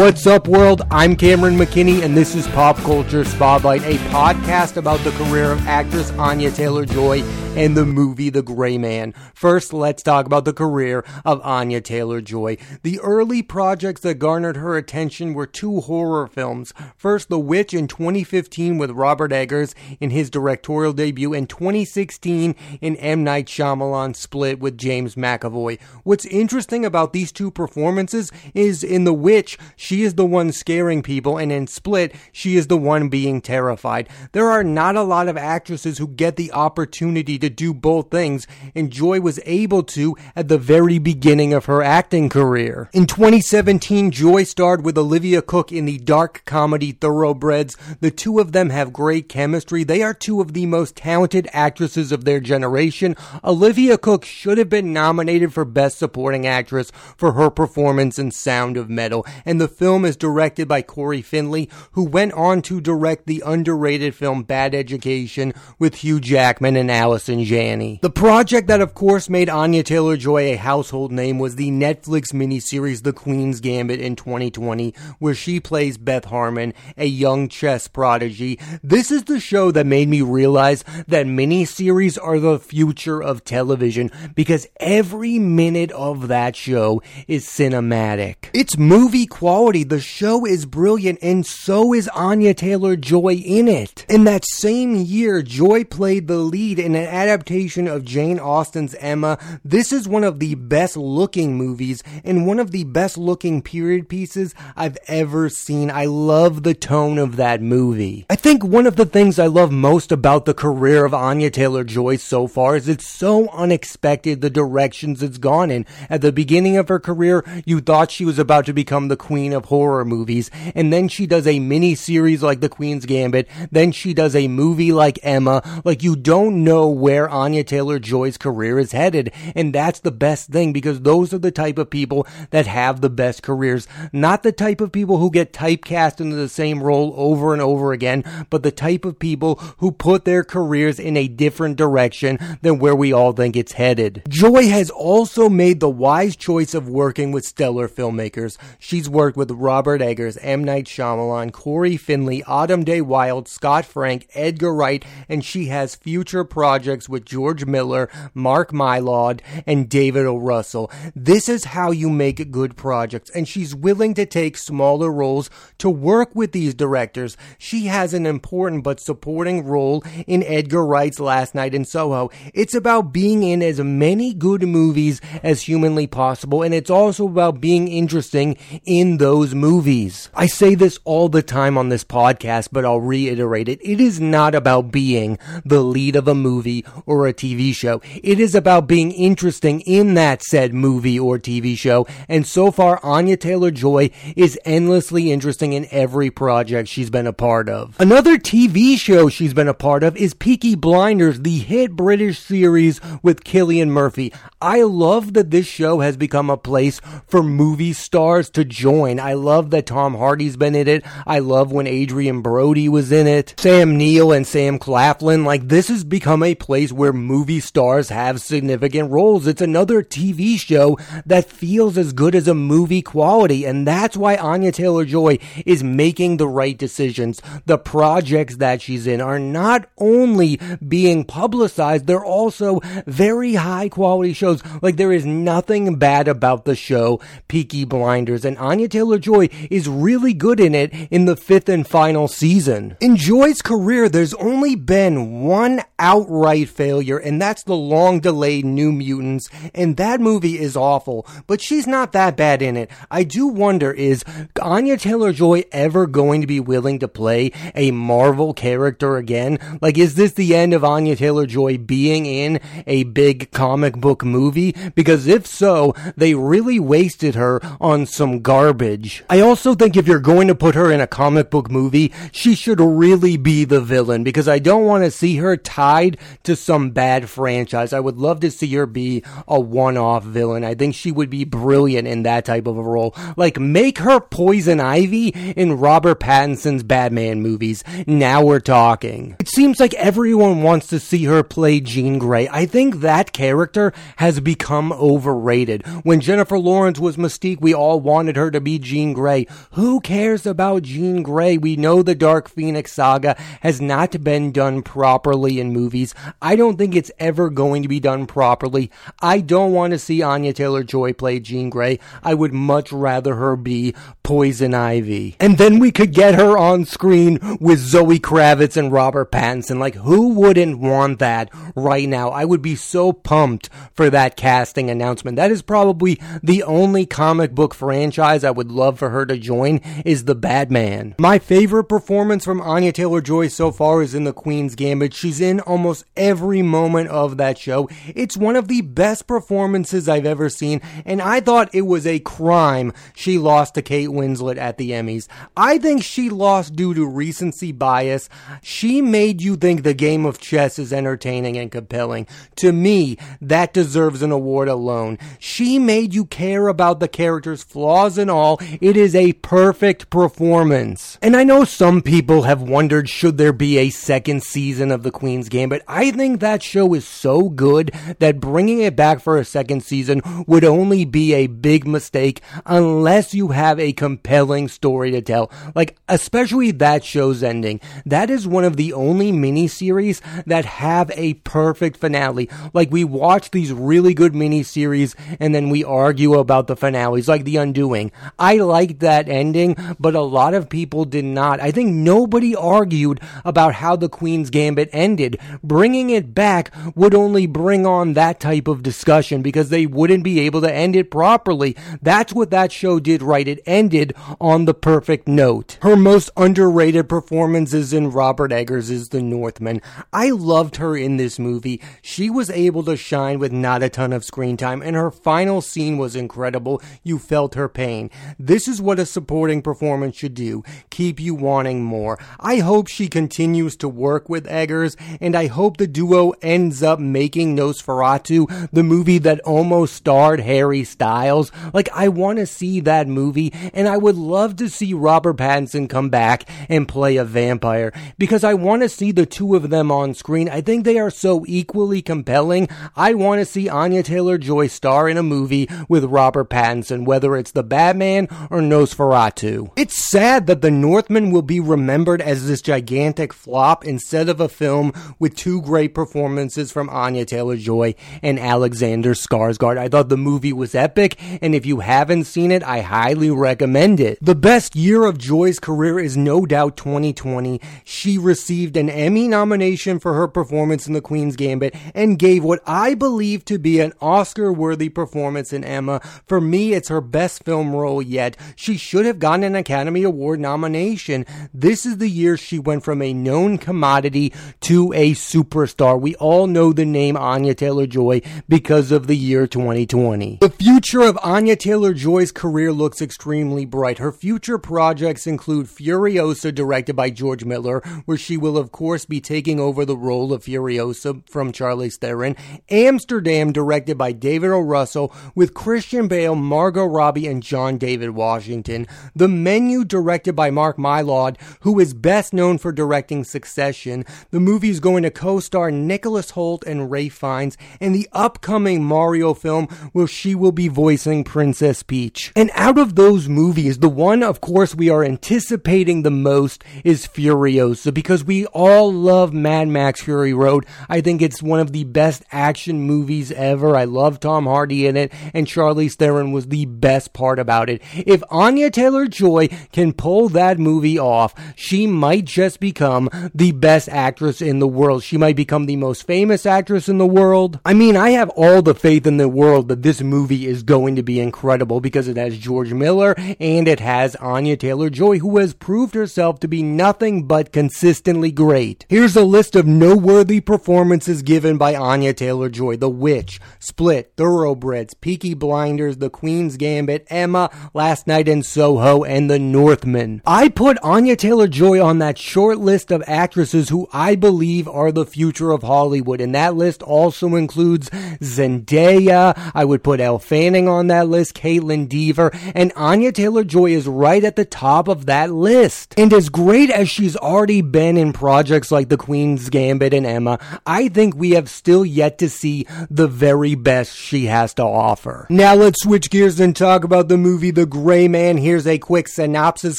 What's up, world? I'm Cameron McKinney, and this is Pop Culture Spotlight, a podcast about the career of actress Anya Taylor Joy and the movie The Gray Man. First, let's talk about the career of Anya Taylor Joy. The early projects that garnered her attention were two horror films. First, The Witch in 2015 with Robert Eggers in his directorial debut, and 2016 in M. Night Shyamalan Split with James McAvoy. What's interesting about these two performances is in The Witch, she is the one scaring people, and in Split, she is the one being terrified. There are not a lot of actresses who get the opportunity to do both things, and Joy was able to at the very beginning of her acting career. In 2017, Joy starred with Olivia Cooke in the dark comedy Thoroughbreds. The two of them have great chemistry. They are two of the most talented actresses of their generation. Olivia Cooke should have been nominated for Best Supporting Actress for her performance in Sound of Metal, and the film is directed by Cory Finley, who went on to direct the underrated film Bad Education with Hugh Jackman and Allison Janney. The project that, of course, made Anya Taylor Joy a household name was the Netflix miniseries The Queen's Gambit in 2020, where she plays Beth Harmon, a young chess prodigy. This is the show that made me realize that miniseries are the future of television because every minute of that show is cinematic. It's movie quality. The show is brilliant, and so is Anya Taylor Joy in it. In that same year, Joy played the lead in an adaptation of Jane Austen's Emma. This is one of the best looking movies and one of the best looking period pieces I've ever seen. I love the tone of that movie. I think one of the things I love most about the career of Anya Taylor Joy so far is it's so unexpected the directions it's gone in. At the beginning of her career, you thought she was about to become the queen of horror movies, and then she does a mini series like The Queen's Gambit, then she does a movie like Emma. Like you don't know where Anya Taylor Joy's career is headed, and that's the best thing because those are the type of people that have the best careers, not the type of people who get typecast into the same role over and over again, but the type of people who put their careers in a different direction than where we all think it's headed. Joy has also made the wise choice of working with stellar filmmakers. She's worked with Robert Eggers, M. Night Shyamalan, Cory Finley, Autumn de Wilde, Scott Frank, Edgar Wright, and she has future projects with George Miller, Mark Mylod, and David O. Russell. This is how you make good projects, and she's willing to take smaller roles to work with these directors. She has an important but supporting role in Edgar Wright's Last Night in Soho. It's about being in as many good movies as humanly possible, and it's also about being interesting in those movies. I say this all the time on this podcast, but I'll reiterate it. It is not about being the lead of a movie or a TV show. It is about being interesting in that said movie or TV show. And so far, Anya Taylor Joy is endlessly interesting in every project she's been a part of. Another TV show she's been a part of is Peaky Blinders, the hit British series with Cillian Murphy. I love that this show has become a place for movie stars to join. I love that Tom Hardy's been in it. I love when Adrien Brody was in it. Sam Neill and Sam Claflin. Like, this has become a place where movie stars have significant roles. It's another TV show that feels as good as a movie quality. And that's why Anya Taylor Joy is making the right decisions. The projects that she's in are not only being publicized, they're also very high quality shows. Like, there is nothing bad about the show Peaky Blinders. And Anya Taylor Joy is really good in it in the fifth and final season. In Joy's career, there's only been one outright failure, and that's the long delayed New Mutants. And that movie is awful, but she's not that bad in it. I do wonder is Anya Taylor Joy ever going to be willing to play a Marvel character again? Like, is this the end of Anya Taylor Joy being in a big comic book movie? Because if so, they really wasted her on some garbage. I also think if you're going to put her in a comic book movie, she should really be the villain because I don't want to see her tied to some bad franchise. I would love to see her be a one-off villain. I think she would be brilliant in that type of a role. Like make her Poison Ivy in Robert Pattinson's Batman movies. Now we're talking. It seems like everyone wants to see her play Jean Grey. I think that character has become overrated. When Jennifer Lawrence was Mystique, we all wanted her to be Jean Grey. Who cares about Jean Grey? We know the Dark Phoenix saga has not been done properly in movies. I don't think it's ever going to be done properly. I don't want to see Anya Taylor Joy play Jean Grey. I would much rather her be Poison Ivy. And then we could get her on screen with Zoe Kravitz and Robert Pattinson. Like, who wouldn't want that right now? I would be so pumped for that casting announcement. That is probably the only comic book franchise I would love for her to join is the Batman. My favorite performance from Anya Taylor-Joy so far is in The Queen's Gambit. She's in almost every moment of that show. It's one of the best performances I've ever seen, and I thought it was a crime she lost to Kate Winslet at the Emmys. I think she lost due to recency bias. She made you think the game of chess is entertaining and compelling. To me, that deserves an award alone. She made you care about the character's flaws and all. It is a perfect performance. And I know some people have wondered should there be a second season of The Queen's Gambit. But I think that show is so good that bringing it back for a second season would only be a big mistake unless you have a compelling story to tell. Like, especially that show's ending. That is one of the only miniseries that have a perfect finale. Like, we watch these really good miniseries and then we argue about the finales, like The Undoing. I liked that ending, but a lot of people did not. I think nobody argued about how The Queen's Gambit ended. Bringing it back would only bring on that type of discussion because they wouldn't be able to end it properly. That's what that show did right. It ended on the perfect note. Her most underrated performance is in Robert Eggers' is The Northman. I loved her in this movie. She was able to shine with not a ton of screen time, and her final scene was incredible. You felt her pain. This is what a supporting performance should do keep you wanting more. I hope she continues to work with Eggers, and I hope the duo ends up making Nosferatu, the movie that almost starred Harry Styles. Like, I want to see that movie, and I would love to see Robert Pattinson come back and play a vampire because I want to see the two of them on screen. I think they are so equally compelling. I want to see Anya Taylor Joy star in a movie with Robert Pattinson, whether it's The Batman or Nosferatu. It's sad that The Northman will be remembered as this gigantic flop instead of a film with two great performances from Anya Taylor Joy and Alexander Skarsgård. I thought the movie was epic, and if you haven't seen it, I highly recommend it. The best year of Joy's career is no doubt 2020. She received an Emmy nomination for her performance in The Queen's Gambit and gave what I believe to be an Oscar worthy performance in Emma. For me, it's her best film role yet. She should have gotten an Academy Award nomination. This is the year she went from a known commodity to a superstar. We all know the name Anya Taylor Joy because of the year 2020. The future of Anya Taylor Joy's career looks extremely bright. Her future projects include Furiosa, directed by George Miller, where she will, of course, be taking over the role of Furiosa from Charlize Theron. Amsterdam, directed by David O. Russell, with Christian Bale, Margot Robbie, and John David Washington. The Menu, directed by Mark Mylod, who is best known for directing Succession. The movie is going to co-star Nicholas Hoult and Ralph Fiennes, and the upcoming Mario film where she will be voicing Princess Peach. And out of those movies, the one, of course, we are anticipating the most is Furiosa because we all love Mad Max Fury Road. I think it's one of the best action movies ever. I love Tom Hardy in it, and Charlize Theron was the best part about it. If Anya Taylor Joy can pull that movie off, she might just become the best actress in the world. She might become the most famous actress in the world. I mean, I have all the faith in the world that this movie is going to be incredible because it has George Miller and it has Anya Taylor Joy, who has proved herself to be nothing but consistently great. Here's a list of noteworthy performances given by Anya Taylor Joy The Witch, Split, Thoroughbreds, Peaky Blinders, The Queen's Gambit, Emma, Last Night in Soho, and The Northman. I put Anya Taylor Joy on that short list of actresses who I believe are the future of Hollywood, and that list also includes Zendaya. I would put Elle Fanning on that list, Kaitlyn Dever, and Anya Taylor Joy is right at the top of that list. And as great as she's already been in projects like The Queen's Gambit and Emma, I think we have still yet to see the very best she has to offer. Now let's switch gears and talk about the movie The Gray Man, here's a quick synopsis.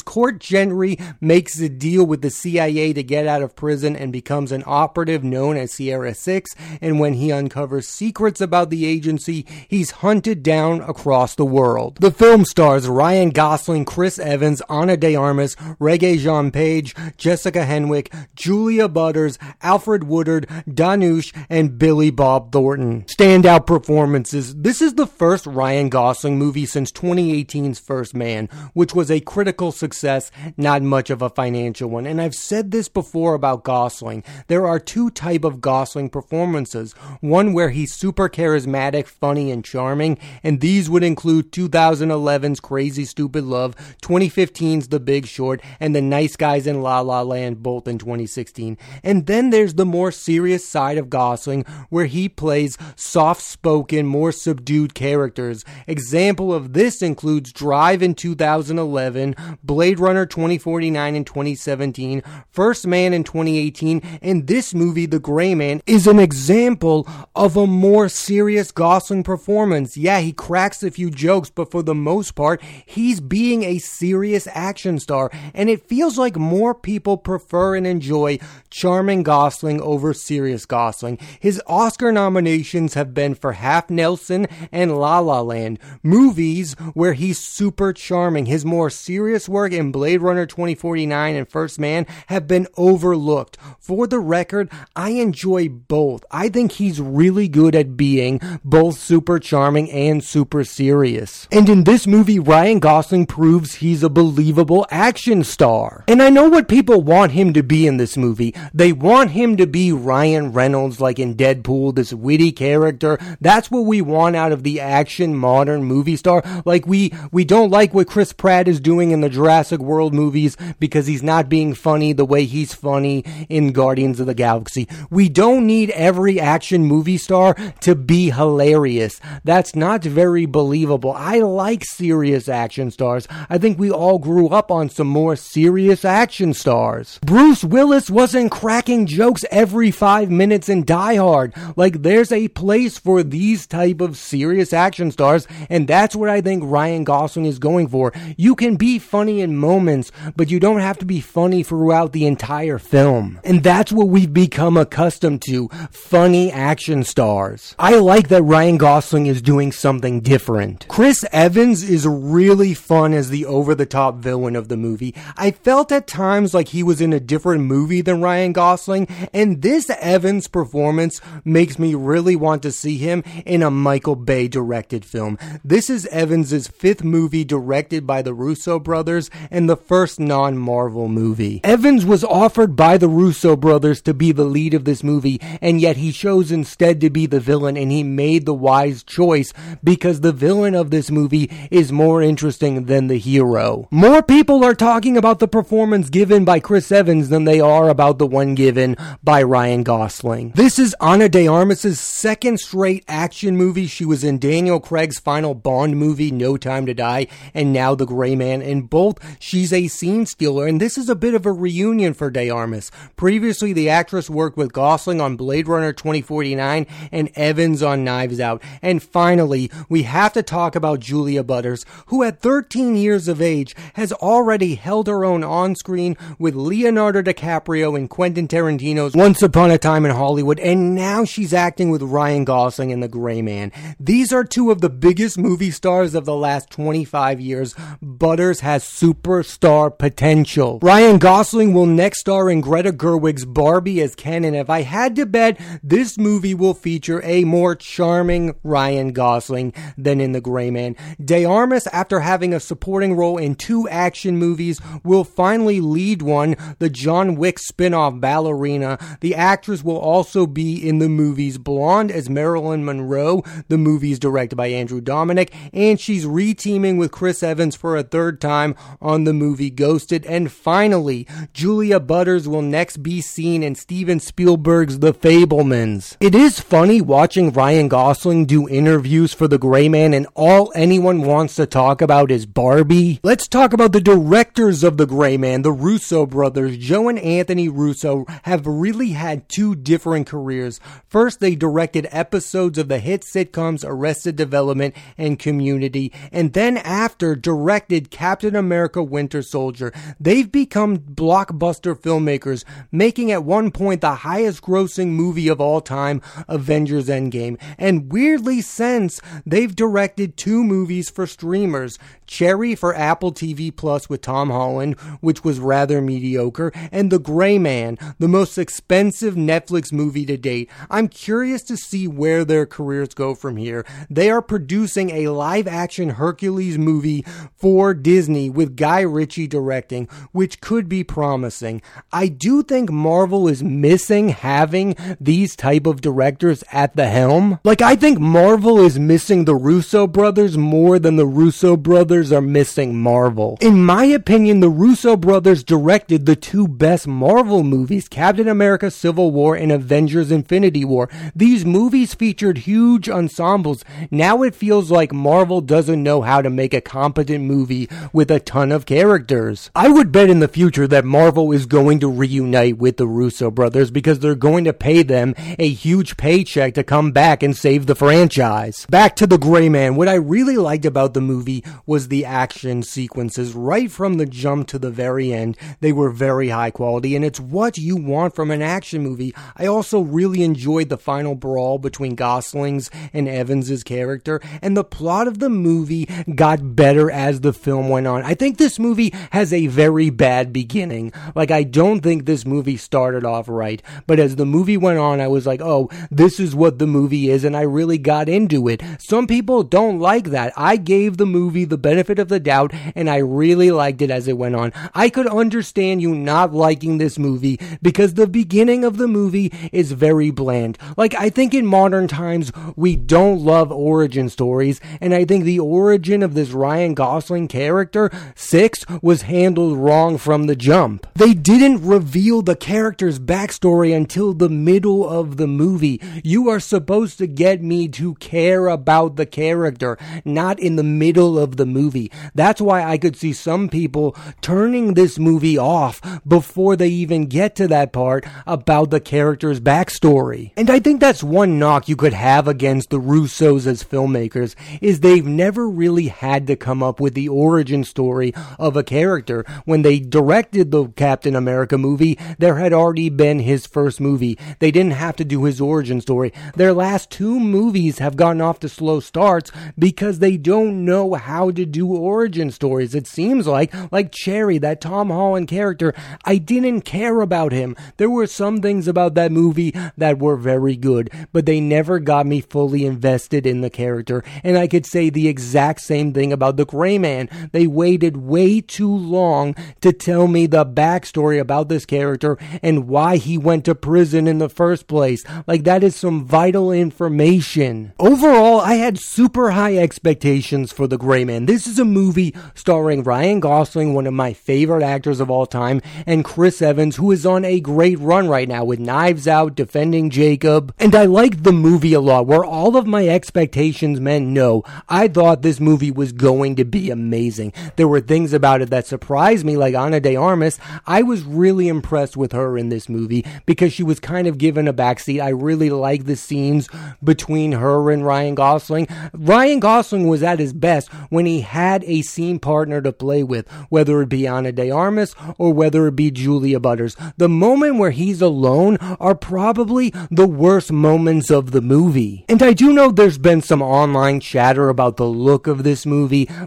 Court Gentry makes a deal with the CIA to get out of prison and becomes an operative known as Sierra 6. And when he uncovers secrets about the agency, he's hunted down across the world. The film stars Ryan Gosling, Chris Evans, Ana de Armas, Regé-Jean Page, Jessica Henwick, Julia Butters, Alfred Woodard, Dhanush, and Billy Bob Thornton. Standout performances. This is the first Ryan Gosling movie since 2018's First Man, which was a critical success, not much of a financial one. And I've said this before about Gosling. There are two type of Gosling performances. One where he's super charismatic, funny, and charming, and these would include 2011's Crazy Stupid Love, 2015's The Big Short, and The Nice Guys in La La Land, both in 2016. And then there's the more serious side of Gosling, where he plays soft-spoken, more subdued characters. Example of this includes Drive in 2011, Blade Runner 2049 in 2017, First Man in 2018, and this movie, The Gray Man, is an example of a more serious Gosling performance. Yeah, he cracks a few jokes, but for the most part, he's being a serious action star, and it feels like more people prefer and enjoy charming Gosling over serious Gosling. His Oscar nominations have been for Half Nelson and La La Land, movies where he's super charming. His more serious work in Blade Runner 2049 and First Man have been overlooked. For the record, I enjoy both. I think he's really good at being both super charming and super serious. And in this movie, Ryan Gosling proves he's a believable action star. And I know what people want him to be in this movie. They want him to be Ryan Reynolds like in Deadpool, this witty character. That's what we want out of the action modern movie star. Like we we don't like what Chris Pratt is doing in the Jurassic World movies because he's not being funny the way he's funny in Guardians of the Galaxy. We don't need every action movie star to be hilarious. That's not very believable. I like serious action stars. I think we all grew up on some more serious action stars. Bruce Willis wasn't cracking jokes every five minutes in Die Hard. Like there's a place for these type of serious action stars, and that's what I think Ryan Gosling is going for. You can be funny in moments, but you don't have to be funny throughout the entire film. And that's what we've become accustomed to funny action stars. I like that Ryan Gosling is doing something different. Chris Evans is really fun as the over the top villain of the movie. I felt at times like he was in a different movie than Ryan Gosling, and this Evans performance makes me really want to see him in a Michael Bay directed film. This is Evans's fifth movie directed by the Russo brothers and the first non Marvel movie. Evans was offered by the Russo brothers to be the lead of this movie, and yet he chose instead to be the villain, and he made the wise choice because the villain of this movie is more interesting than the hero. More people are talking about the performance given by Chris Evans than they are about the one given by Ryan Gosling. This is Ana de Armas's second straight action movie. She was in Daniel Craig's final Bond movie, No Time to Die, and now The Gray Man. In both, she's a scene stealer, and this is a bit of a reunion for De Armas. Previously, the actress worked with Gosling on Blade Runner 2049 and Evans on Knives Out. And finally, we have to talk about Julia Butters, who at 13 years of age has already held her own on screen with Leonardo DiCaprio and Quentin Tarantino's Once Upon a Time in Hollywood, and now she's acting with Ryan Gosling in The Gray Man. These are two of the biggest movie stars of the last 25 years. Butters has superstar potential. Ryan Gosling will next star in Greta Gerwig's Barbie as Ken, and if I had to bet, this movie will feature a more charming Ryan Gosling than in The Gray Man. De Armas, after having a supporting role in two action movies, will finally lead one, the John Wick spin-off Ballerina. The actress will also be in the movies Blonde as Marilyn Monroe, the movies directed by Andrew Dominik, and she's reteaming with Chris Evans for a third time on the movie Ghosted. And finally, Julia Butters will next be seen in Steven Spielberg's The Fabelmans. It is funny watching Ryan Gosling do interviews for The Gray Man, and all anyone wants to talk about is Barbie. Let's talk about the directors of The Gray Man, the Russo brothers. Joe and Anthony Russo have really had two different careers. First, they directed episodes of the hit sitcoms Arrested Development and Community, and then after directed Captain America Winter Soldier. They've become blockbuster filmmakers, making at one point the highest grossing movie of all time, Avengers Endgame. And weirdly, since they've directed two movies for streamers Cherry for Apple TV Plus with Tom Holland, which was rather mediocre, and The Gray Man, the most expensive Netflix movie to date. I'm curious to see where their careers go from here. They are producing a live action Hercules movie for Disney with Guy Ritchie directing, which could be promising. I do think Marvel is missing having these type of directors at the helm. Like I think Marvel is missing the Russo brothers more than the Russo brothers are missing Marvel. In my opinion, the Russo brothers directed the two best Marvel movies, Captain America Civil War and Avengers Infinity War. These movies featured huge ensembles. Now it feels like Marvel doesn't know how to make a competent movie with a ton of characters. I would bet in the future that Marvel is going to reunite with the Russo brothers because they're going to pay them a huge paycheck to come back and save the franchise. Back to The Gray Man. What I really liked about the movie was the action sequences right from the jump to the very end. They were very high quality and it's what you want from an action movie. I also really enjoyed the final brawl between Gosling's and Evans's character and the plot of the movie got better as the film went on. I think this movie has a very bad beginning. Like I don't think this movie started off right, but as the movie went on I was like, "Oh, this is what the movie is," and I really got into it. Some people don't like that. I gave the movie the benefit of the doubt, and I really liked it as it went on. I could understand you not liking this movie because the beginning of the movie is very bland. Like, I think in modern times, we don't love origin stories, and I think the origin of this Ryan Gosling character, Six, was handled wrong from the jump. They didn't reveal the character's backstory until the middle of the movie. You are supposed to get me to care about the character, not in the middle of the movie. That's why I could see some people turning this movie off before they even get to that part about the character's backstory. And I think that's one knock you could have against the Russos as filmmakers is they've never really had to come up with the origin story of a character. When they directed the Captain America movie, there had already been his first movie. They didn't have to do his origin story. Their last two movies have gotten off to slow starts because they don't know how to do origin stories. It seems like, like Cherry, that Tom Holland character, I didn't care about him. There were some things about that movie that were very good, but they never got me fully invested in the character. And I could say the exact same thing about the Gray Man. They waited way too long to tell me the backstory about this character and why he went to prison in the first place. Like that is some vital information. Overall, I had super high expectations for the Gray Man. This is a movie starring Ryan Gosling, one of my favorite actors of all time, and Chris Evans, who is on a great run right now with Knives Out, Defending Jacob. And I liked the movie a lot, where all of my expectations meant no. I thought this movie was going to be amazing. There were things about it that surprised me, like Ana de Armas. I was really impressed with her in this movie because she was kind of given a backseat. I really liked the scenes between her and Ryan Gosling. Ryan Gosling was at his best when he had a scene partner to play with, whether it be Ana de Armas or whether it be Julia Butters. The moment where he's alone are probably the worst moments of the movie. And I do know there's been some online chatter about the look of this movie.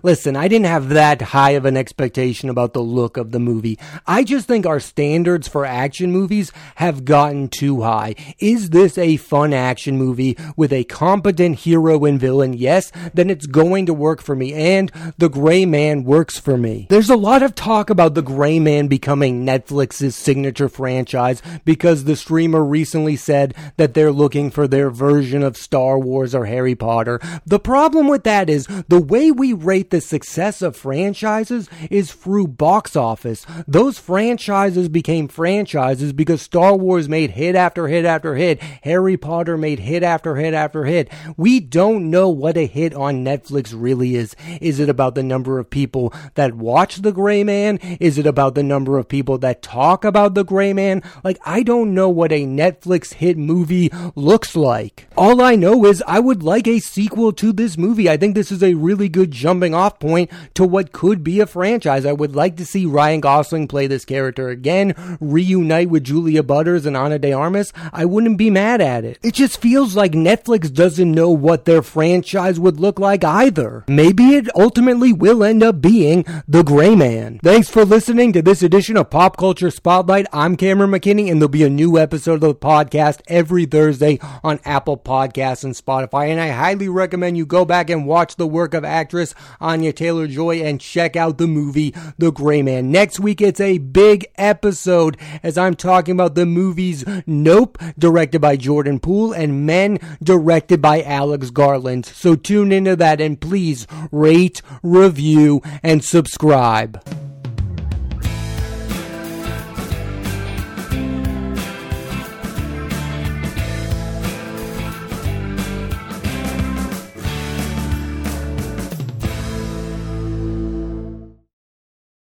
Listen, I didn't have that high of an expectation about the look of the movie. I just think our standards for action movies have gotten too high. Is this a fun action movie with a competent hero and villain? Yes, then it's going to work for me. And The Gray Man works for me. There's a lot of talk about The Gray Man becoming Netflix's signature franchise because the streamer recently said that they're looking for their version of Star Wars or Harry Potter. The problem with that is the way we rate the success of franchises is through box office. Those franchises became franchises because Star Wars made hit after hit after hit. Harry Potter made hit after hit after hit. We don't know what a hit on Netflix really is. Is it about the number of people that watch The Gray Man? Is it about the number of people that talk about The Gray Man? Like, I don't know what a Netflix hit movie looks like. All I know is I would like a sequel to this movie. I think this is a really good good jumping off point to what could be a franchise. I would like to see Ryan Gosling play this character again, reunite with Julia Butters and Ana de Armas. I wouldn't be mad at it. It just feels like Netflix doesn't know what their franchise would look like either. Maybe it ultimately will end up being The Gray Man. Thanks for listening to this edition of Pop Culture Spotlight. I'm Cameron McKinney, and there'll be a new episode of the podcast every Thursday on Apple Podcasts and Spotify. And I highly recommend you go back and watch the work of actress Anya Taylor Joy and check out the movie The Gray Man. Next week, it's a big episode as I'm talking about the movies Nope, directed by Jordan Peele, and Men, directed by Alex Garland. So tune into that and please rate, review, and subscribe.